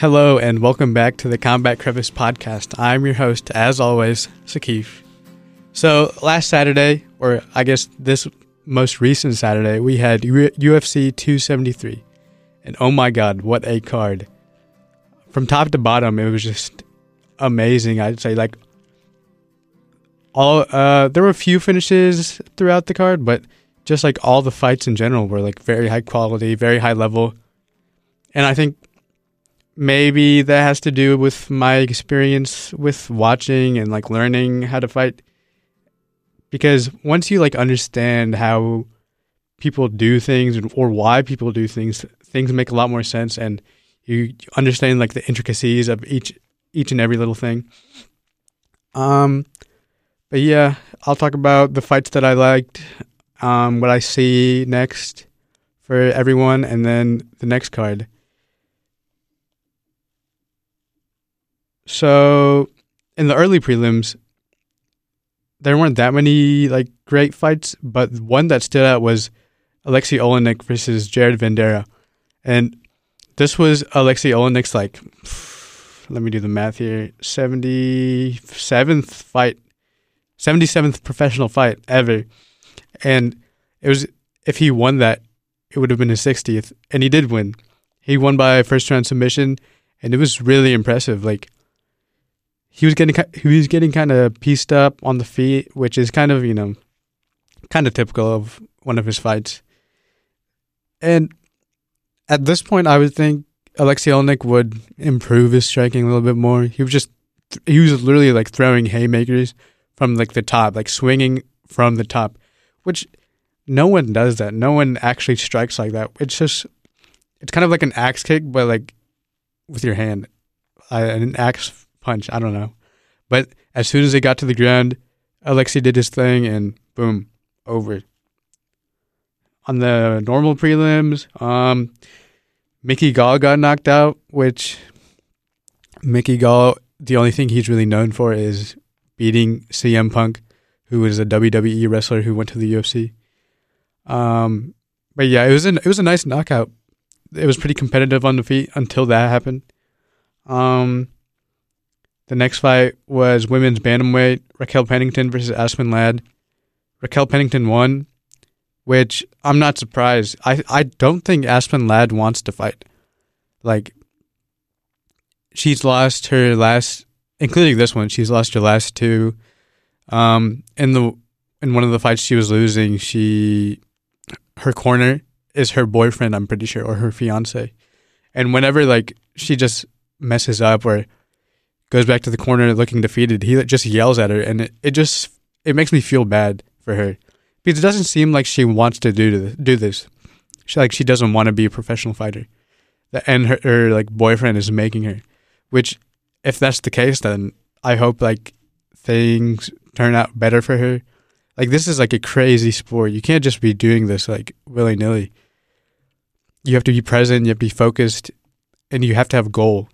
Hello and welcome back to the Combat Crevice podcast. I'm your host, as always, Sakif. So last Saturday, or I guess this most recent Saturday, we had UFC 273, and oh my god, what a card! From top to bottom, it was just amazing. I'd say like all uh, there were a few finishes throughout the card, but just like all the fights in general were like very high quality, very high level, and I think maybe that has to do with my experience with watching and like learning how to fight. Because once you like understand how people do things or why people do things things make a lot more sense and you understand like the intricacies of each each and every little thing. Um but yeah i'll talk about the fights that i liked um what i see next for everyone and then the next card So in the early prelims, there weren't that many like great fights, but one that stood out was Alexei Oleinik versus Jared Vanderaa, and this was Alexei Oleinik's like, let me do the math here, seventy seventh fight, seventy seventh professional fight ever, and it was if he won that, it would have been his sixtieth, and he did win. He won by first round submission, and it was really impressive. Like he was getting he was getting kind of pieced up on the feet, which is kind of you know kind of typical of one of his fights. And at this point, I would think Alexei Oleinik would improve his striking a little bit more. He was just he was literally like throwing haymakers from like the top, like swinging from the top, which no one does that. No one actually strikes like that. It's just it's kind of like an axe kick, but like with your hand, an axe punch. I don't know. But as soon as they got to the ground, Alexi did his thing and boom, over. On the normal prelims, um, Mickey Gall got knocked out, which Mickey Gall, the only thing he's really known for is beating CM Punk, who was a WWE wrestler who went to the UFC. Um, but yeah, it was an, it was a nice knockout. It was pretty competitive on the feet until that happened. Um, the next fight was women's bantamweight Raquel Pennington versus Aspen Ladd. Raquel Pennington won, which I'm not surprised. I I don't think Aspen Ladd wants to fight. Like she's lost her last, including this one. She's lost her last two. Um, in the in one of the fights she was losing, she her corner is her boyfriend. I'm pretty sure, or her fiance. And whenever like she just messes up or goes back to the corner looking defeated. He just yells at her, and it, it just it makes me feel bad for her because it doesn't seem like she wants to do this, do this. She like she doesn't want to be a professional fighter, and her, her like boyfriend is making her. Which, if that's the case, then I hope like things turn out better for her. Like this is like a crazy sport. You can't just be doing this like willy nilly. You have to be present. You have to be focused, and you have to have goal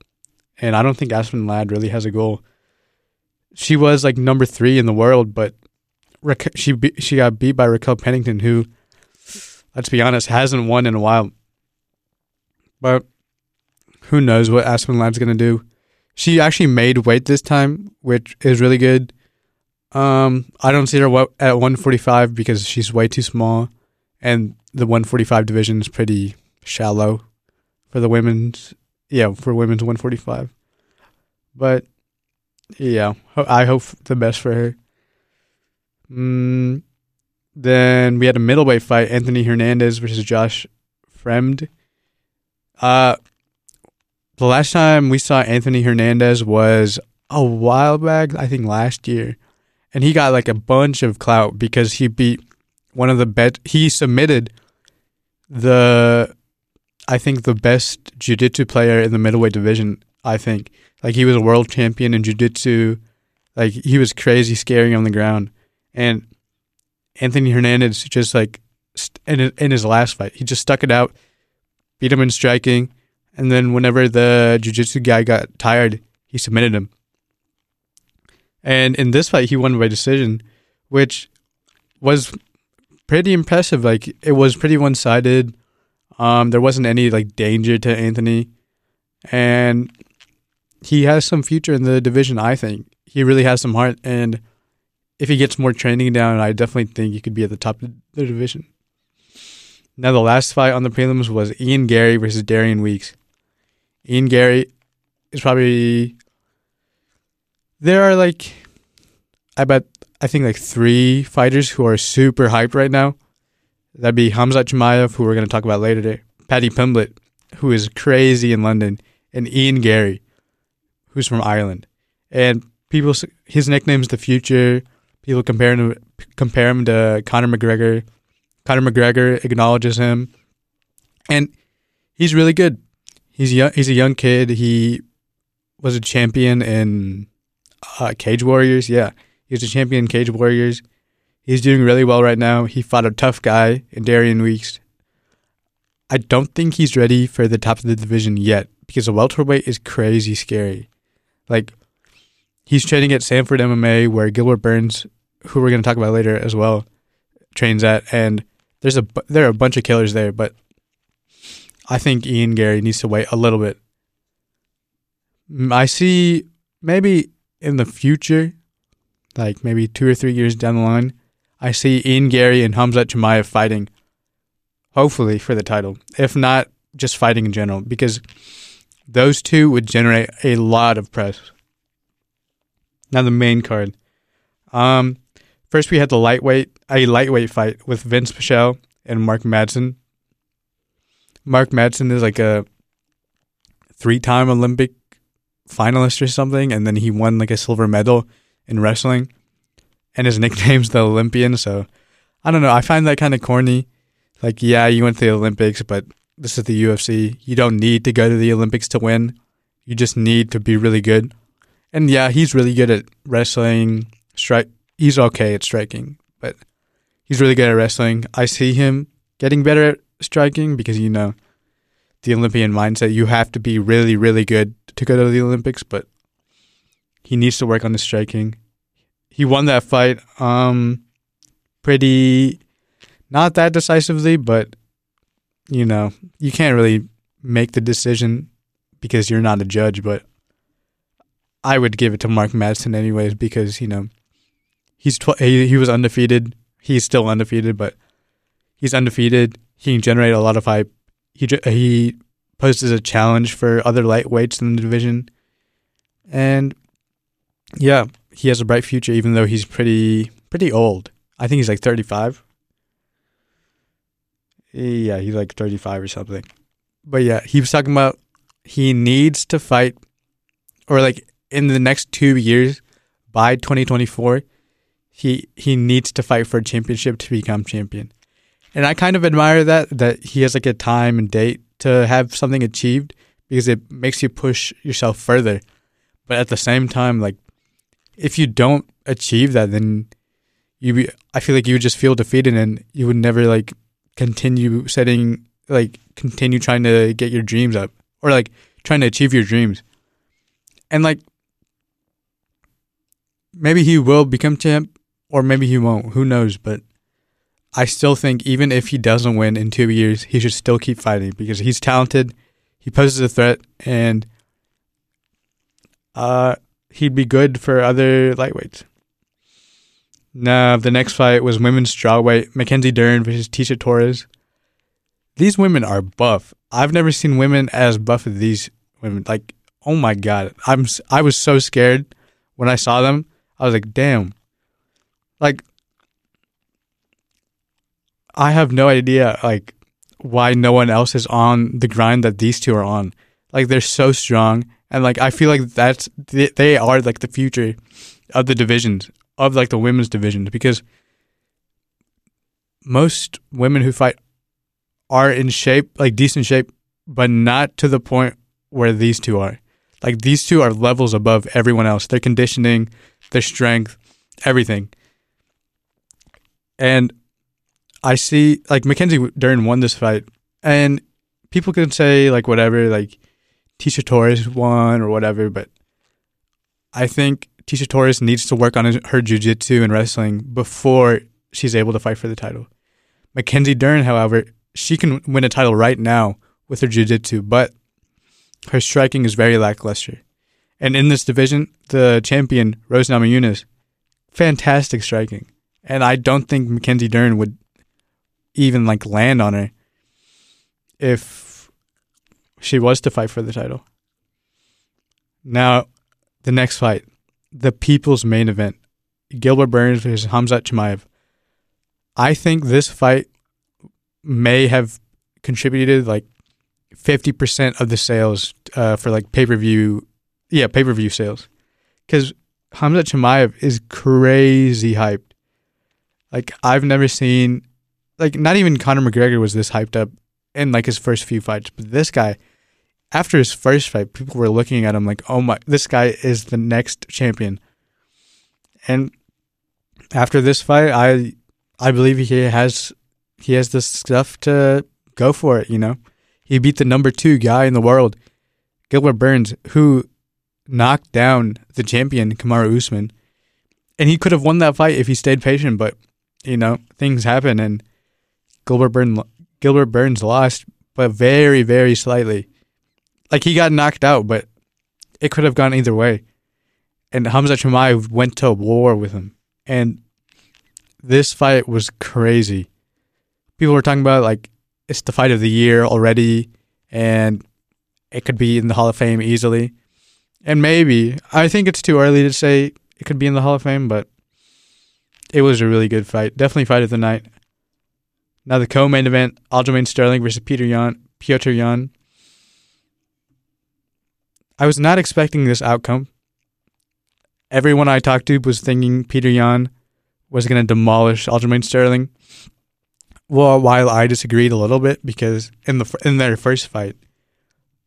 and I don't think Aspen Ladd really has a goal. She was like number three in the world, but she be- she got beat by Raquel Pennington, who, let's be honest, hasn't won in a while. But who knows what Aspen Ladd's gonna do? She actually made weight this time, which is really good. Um, I don't see her at 145 because she's way too small, and the 145 division is pretty shallow for the women's yeah, for women's 145. But yeah, I hope the best for her. Mm, then we had a middleweight fight: Anthony Hernandez versus Josh Fremd. Uh, the last time we saw Anthony Hernandez was a while back, I think last year, and he got like a bunch of clout because he beat one of the bet. He submitted the I think the best jiu-jitsu player in the middleweight division. I think like he was a world champion in jiu-jitsu. Like he was crazy scary on the ground, and Anthony Hernandez just like in in his last fight, he just stuck it out, beat him in striking, and then whenever the jiu-jitsu guy got tired, he submitted him. And in this fight, he won by decision, which was pretty impressive. Like it was pretty one-sided. Um, there wasn't any like danger to Anthony, and he has some future in the division. I think he really has some heart, and if he gets more training down, I definitely think he could be at the top of the division. Now, the last fight on the prelims was Ian Garry versus Darian Weeks. Ian Garry is probably there are like I bet I think like three fighters who are super hyped right now. That'd be Hamza Chimaev, who we're going to talk about later today, Paddy Pimblett, who is crazy in London, and Ian Garry, who's from Ireland. And people, his nickname's the future. People compare him compare him to Conor McGregor. Conor McGregor acknowledges him, and he's really good. He's young. He's a young kid. He was a champion in uh, Cage Warriors. Yeah, he was a champion in Cage Warriors. He's doing really well right now. He fought a tough guy in Darian Weeks. I don't think he's ready for the top of the division yet because the welterweight is crazy scary. Like he's training at Sanford MMA where Gilbert Burns, who we're going to talk about later as well, trains at, and there's a there are a bunch of killers there, but I think Ian Garry needs to wait a little bit. I see maybe in the future, like maybe two or three years down the line, I see Ian Garry and Hamzat Chimaev fighting, hopefully for the title. If not, just fighting in general, because those two would generate a lot of press. Now the main card. Um, first we had the lightweight a lightweight fight with Vince Pichel and Mark Madsen. Mark Madsen is like a three-time Olympic finalist or something, and then he won like a silver medal in wrestling, and his nickname's the Olympian. So I don't know. I find that kind of corny. Like, yeah, you went to the Olympics, but this is the UFC. You don't need to go to the Olympics to win. You just need to be really good. And yeah, he's really good at wrestling. Strike. He's okay at striking, but he's really good at wrestling. I see him getting better at striking because you know the Olympian mindset. You have to be really, really good to go to the Olympics, but he needs to work on his striking. He won that fight um pretty not that decisively, but you know, you can't really make the decision because you're not a judge, but I would give it to Mark Madsen anyways because, you know, he's tw- he, he was undefeated. He's still undefeated, but he's undefeated. He can generate a lot of hype. He he poses a challenge for other lightweights in the division. And yeah, he has a bright future even though he's pretty pretty old. I think he's like 35. Yeah, he's like 35 or something. But yeah, he was talking about he needs to fight or like in the next 2 years by 2024 he he needs to fight for a championship to become champion. And I kind of admire that that he has like a time and date to have something achieved because it makes you push yourself further. But at the same time, like if you don't achieve that, then you be, I feel like you would just feel defeated and you would never like continue setting like continue trying to get your dreams up or like trying to achieve your dreams. And like maybe he will become champ or maybe he won't. Who knows? But I still think even if he doesn't win in two years, he should still keep fighting because he's talented. He poses a threat, and uh, he'd be good for other lightweights. Now, the next fight was women's strawweight, Mackenzie Dern versus Tecia Torres. These women are buff. I've never seen women as buff as these women. Like, oh my god, I'm I was so scared when I saw them. I was like, damn. Like I have no idea like why no one else is on the grind that these two are on. Like they're so strong, and like I feel like that's they are like the future of the divisions of like the women's divisions because most women who fight are in shape, like decent shape, but not to the point where these two are. Like these two are levels above everyone else. Their conditioning, their strength, everything. And I see like Mackenzie Dern won this fight, and people can say like whatever, like Tecia Torres won or whatever, but I think Tecia Torres needs to work on her jiu-jitsu and wrestling before she's able to fight for the title. Mackenzie Dern, however, she can win a title right now with her jiu-jitsu, but her striking is very lackluster. And in this division, the champion, Rose Namajunas, fantastic striking. And I don't think Mackenzie Dern would even like land on her if she was to fight for the title. Now, the next fight, the people's main event, Gilbert Burns versus Hamzat Chimaev. I think this fight may have contributed like 50% of the sales uh, for like pay per view, yeah, pay per view sales. Because Hamzat Chimaev is crazy hyped. Like, I've never seen, like, not even Conor McGregor was this hyped up in like his first few fights. But this guy, after his first fight, people were looking at him like, oh my, this guy is the next champion. And after this fight, I I believe he has he has the stuff to go for it. You know, he beat the number two guy in the world, Gilbert Burns, who knocked down the champion Kamaru Usman, and he could have won that fight if he stayed patient. But you know, things happen, and Gilbert Burns Gilbert Burns lost, but very very slightly. Like he got knocked out, but it could have gone either way. And Hamza Chimaev went to war with him, and this fight was crazy. People were talking about like it's the fight of the year already, and it could be in the Hall of Fame easily. And maybe I think it's too early to say it could be in the Hall of Fame, but it was a really good fight. Definitely fight of the night. Now the co-main event: Aljamain Sterling versus Peter Yan. Piotr Yan. I was not expecting this outcome. Everyone I talked to was thinking Peter Yan was going to demolish Aljamain Sterling. Well, while I disagreed a little bit because in the in their first fight,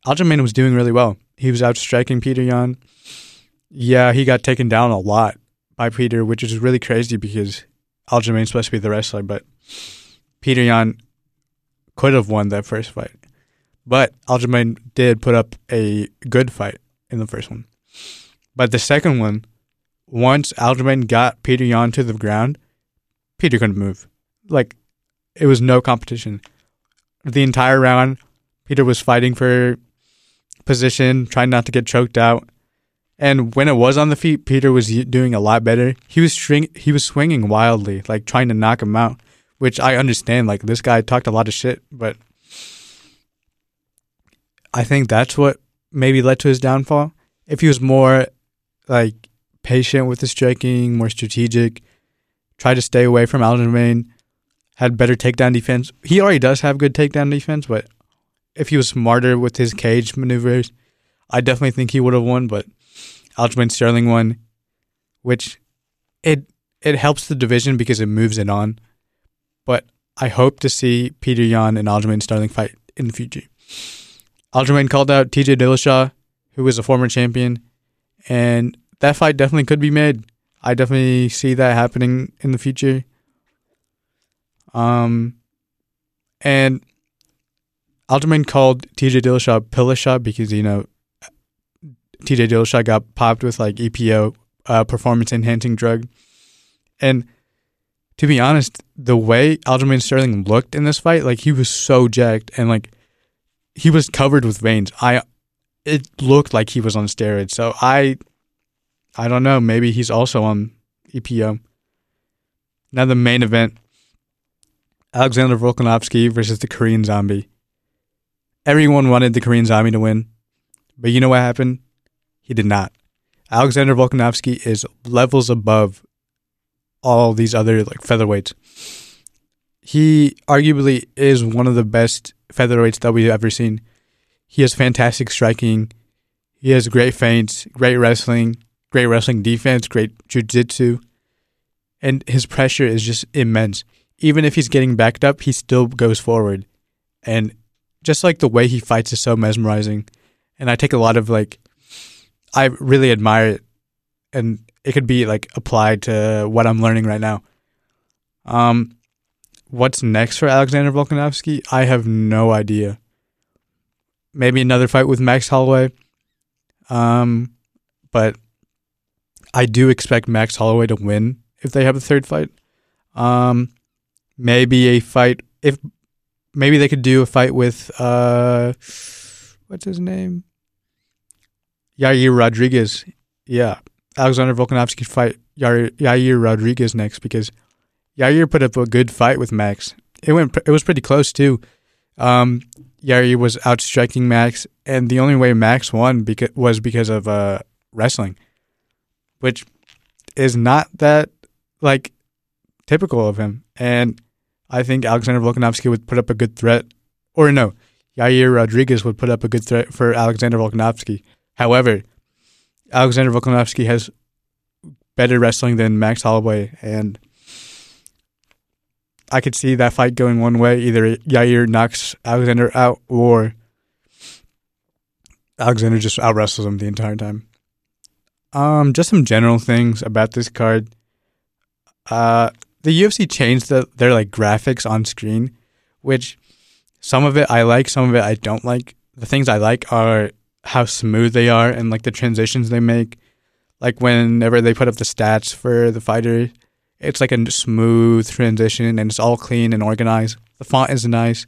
Aljamain was doing really well. He was outstriking Peter Yan. Yeah, he got taken down a lot by Peter, which is really crazy because Aljamain's supposed to be the wrestler, but Peter Yan could have won that first fight. But Aljamain did put up a good fight in the first one. But the second one, once Aljamain got Peter Yan to the ground, Peter couldn't move. Like it was no competition. The entire round, Peter was fighting for position, trying not to get choked out. And when it was on the feet, Peter was doing a lot better. He was string- he was swinging wildly, like trying to knock him out, which I understand. Like this guy talked a lot of shit, but I think that's what maybe led to his downfall. If he was more like patient with his striking, more strategic, tried to stay away from Aljamain, had better takedown defense. He already does have good takedown defense, but if he was smarter with his cage maneuvers, I definitely think he would have won. But Aljamain Sterling won, which it it helps the division because it moves it on. But I hope to see Peter Yan and Aljamain Sterling fight in the future. Aljamain called out TJ Dillashaw, who was a former champion, and that fight definitely could be made. I definitely see that happening in the future. Um, and Aljamain called TJ Dillashaw pillow shot because you know TJ Dillashaw got popped with like EPO, uh, performance enhancing drug, and to be honest, the way Aljamain Sterling looked in this fight, like he was so jacked and like he was covered with veins. I it looked like he was on steroids. So I I don't know, maybe he's also on EPO. Now the main event. Alexander Volkanovski versus the Korean Zombie. Everyone wanted the Korean Zombie to win, but you know what happened? He did not. Alexander Volkanovski is levels above all these other like featherweights. He arguably is one of the best featherweights that we've ever seen. He has fantastic striking. He has great feints, great wrestling, great wrestling defense, great jiu-jitsu. And his pressure is just immense. Even if he's getting backed up, he still goes forward. And just like the way he fights is so mesmerizing. And I take a lot of like I really admire it and it could be like applied to what I'm learning right now. Um what's next for Alexander Volkanovski? I have no idea. Maybe another fight with Max Holloway. Um, but I do expect Max Holloway to win if they have a third fight. Um, maybe a fight if maybe they could do a fight with uh, what's his name? Yair Rodriguez. Yeah, Alexander Volkanovski fight Yair, Yair Rodriguez next because Yair put up a good fight with Max. It went. It was pretty close too. Um, Yair was outstriking Max, and the only way Max won beca- was because of uh, wrestling, which is not that like typical of him. And I think Alexander Volkanovski would put up a good threat, or no, Yair Rodriguez would put up a good threat for Alexander Volkanovski. However, Alexander Volkanovski has better wrestling than Max Holloway, and I could see that fight going one way. Either Yair knocks Alexander out, or Alexander just out wrestles him the entire time. Um, just some general things about this card. Uh, the UFC changed the, their like graphics on screen, which some of it I like, some of it I don't like. The things I like are how smooth they are and like the transitions they make. Like whenever they put up the stats for the fighter, it's like a smooth transition and it's all clean and organized. The font is nice.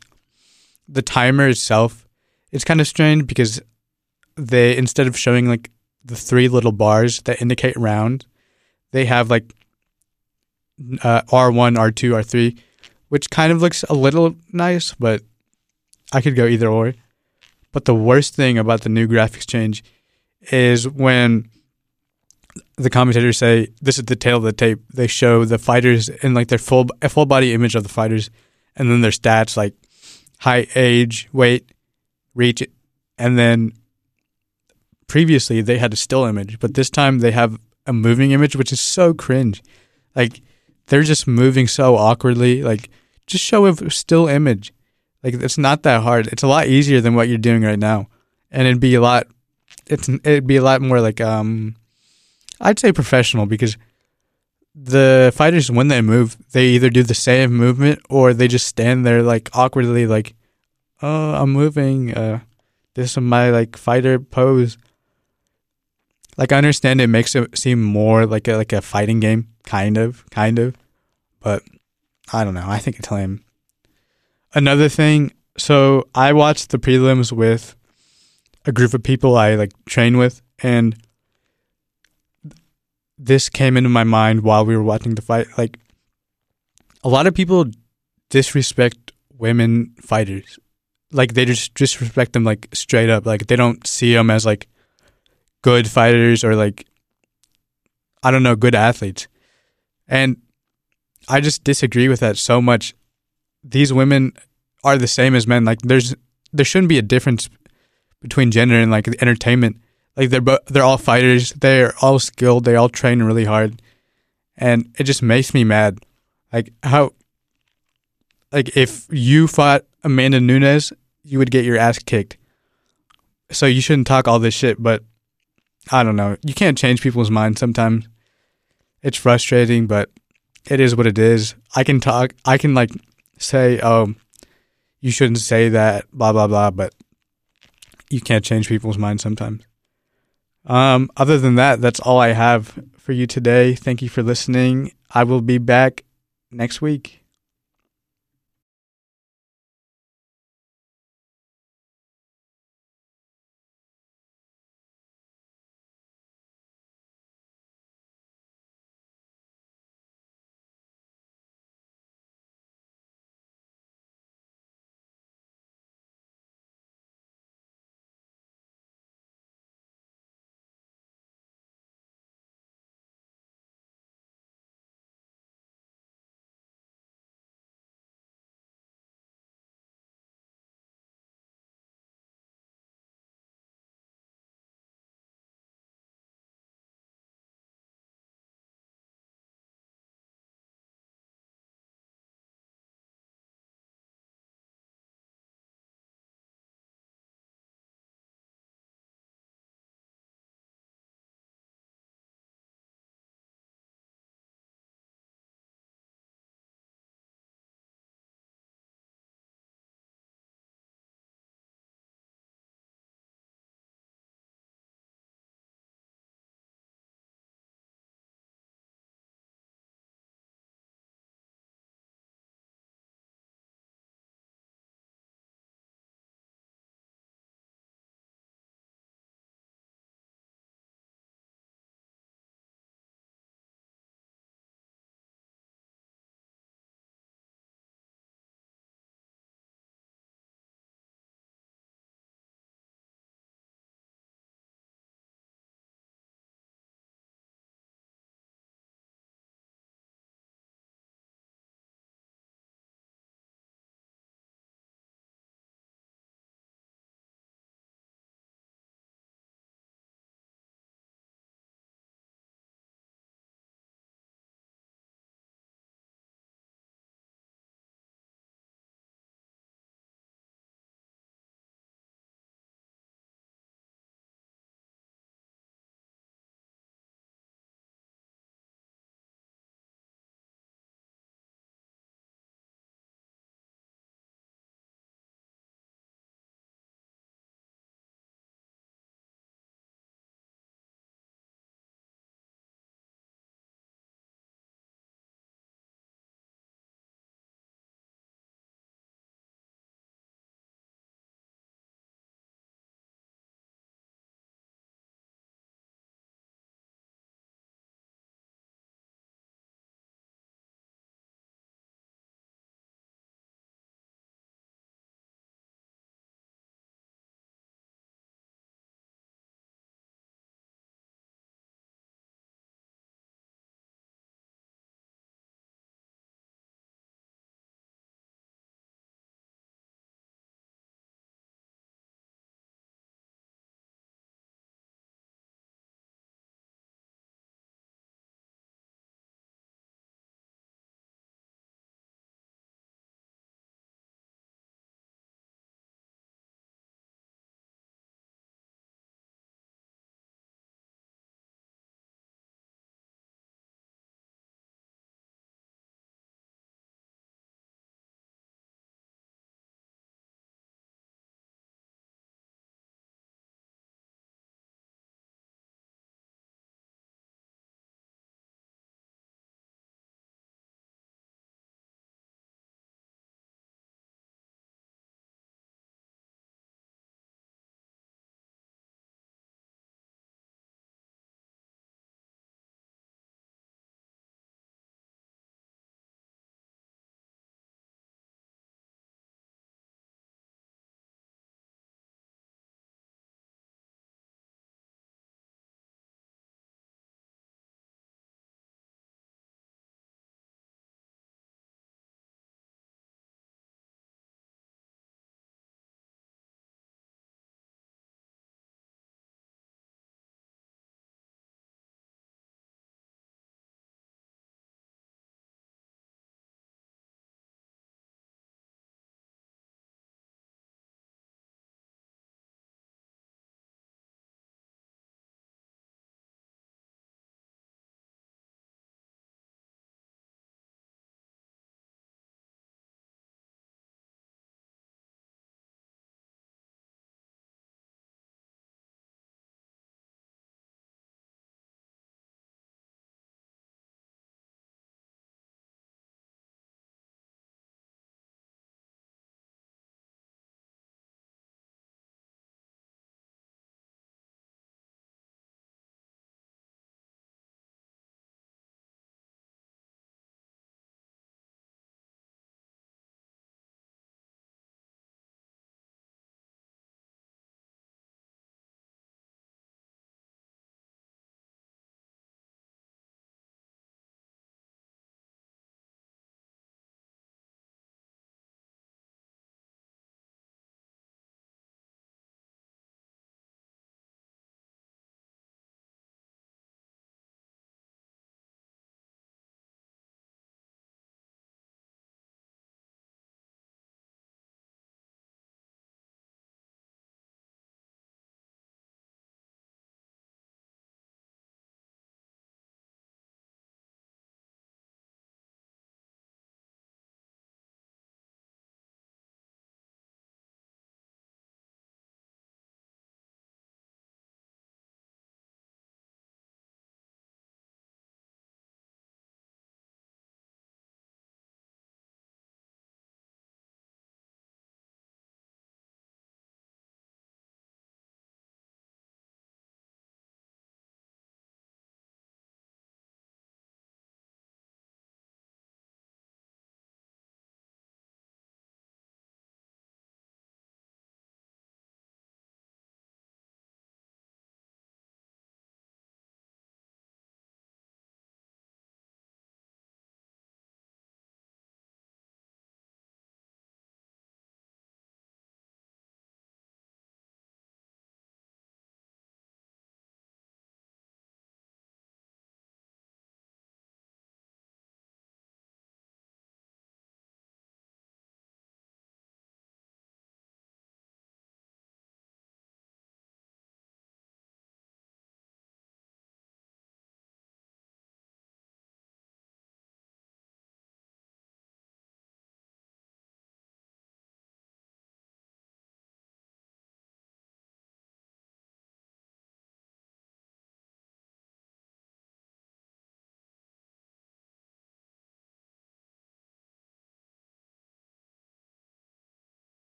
The timer itself, it's kind of strange because they instead of showing like the three little bars that indicate round, they have like uh, R1, R2, R3, which kind of looks a little nice, but I could go either or. But the worst thing about the new graphics change is when the commentators say this is the tale of the tape. They show the fighters in like their full a full body image of the fighters, and then their stats like height, age, weight, reach, and then previously they had a still image, but this time they have a moving image, which is so cringe. Like they're just moving so awkwardly. Like just show a still image. Like it's not that hard. It's a lot easier than what you're doing right now, and it'd be a lot. It's it'd be a lot more like um, I'd say professional because the fighters when they move, they either do the same movement or they just stand there like awkwardly, like, oh, I'm moving. Uh, this is my like fighter pose. Like I understand it makes it seem more like a like a fighting game, kind of, kind of, but I don't know. I think it's lame. Another thing, so I watched the prelims with a group of people I like train with, and this came into my mind while we were watching the fight. Like, a lot of people disrespect women fighters. Like, they just disrespect them, like, straight up. Like, they don't see them as, like, good fighters or, like, I don't know, good athletes. And I just disagree with that so much. These women are the same as men. Like, there's, there shouldn't be a difference between gender and, like, entertainment like they're bo- they're all fighters. They're all skilled. They all train really hard, and it just makes me mad. Like how, like if you fought Amanda Nunes, you would get your ass kicked. So you shouldn't talk all this shit. But I don't know. You can't change people's minds sometimes. It's frustrating, but it is what it is. I can talk. I can like say, oh, you shouldn't say that. Blah blah blah. But you can't change people's minds sometimes. Um, other than that, that's all I have for you today. Thank you for listening. I will be back next week.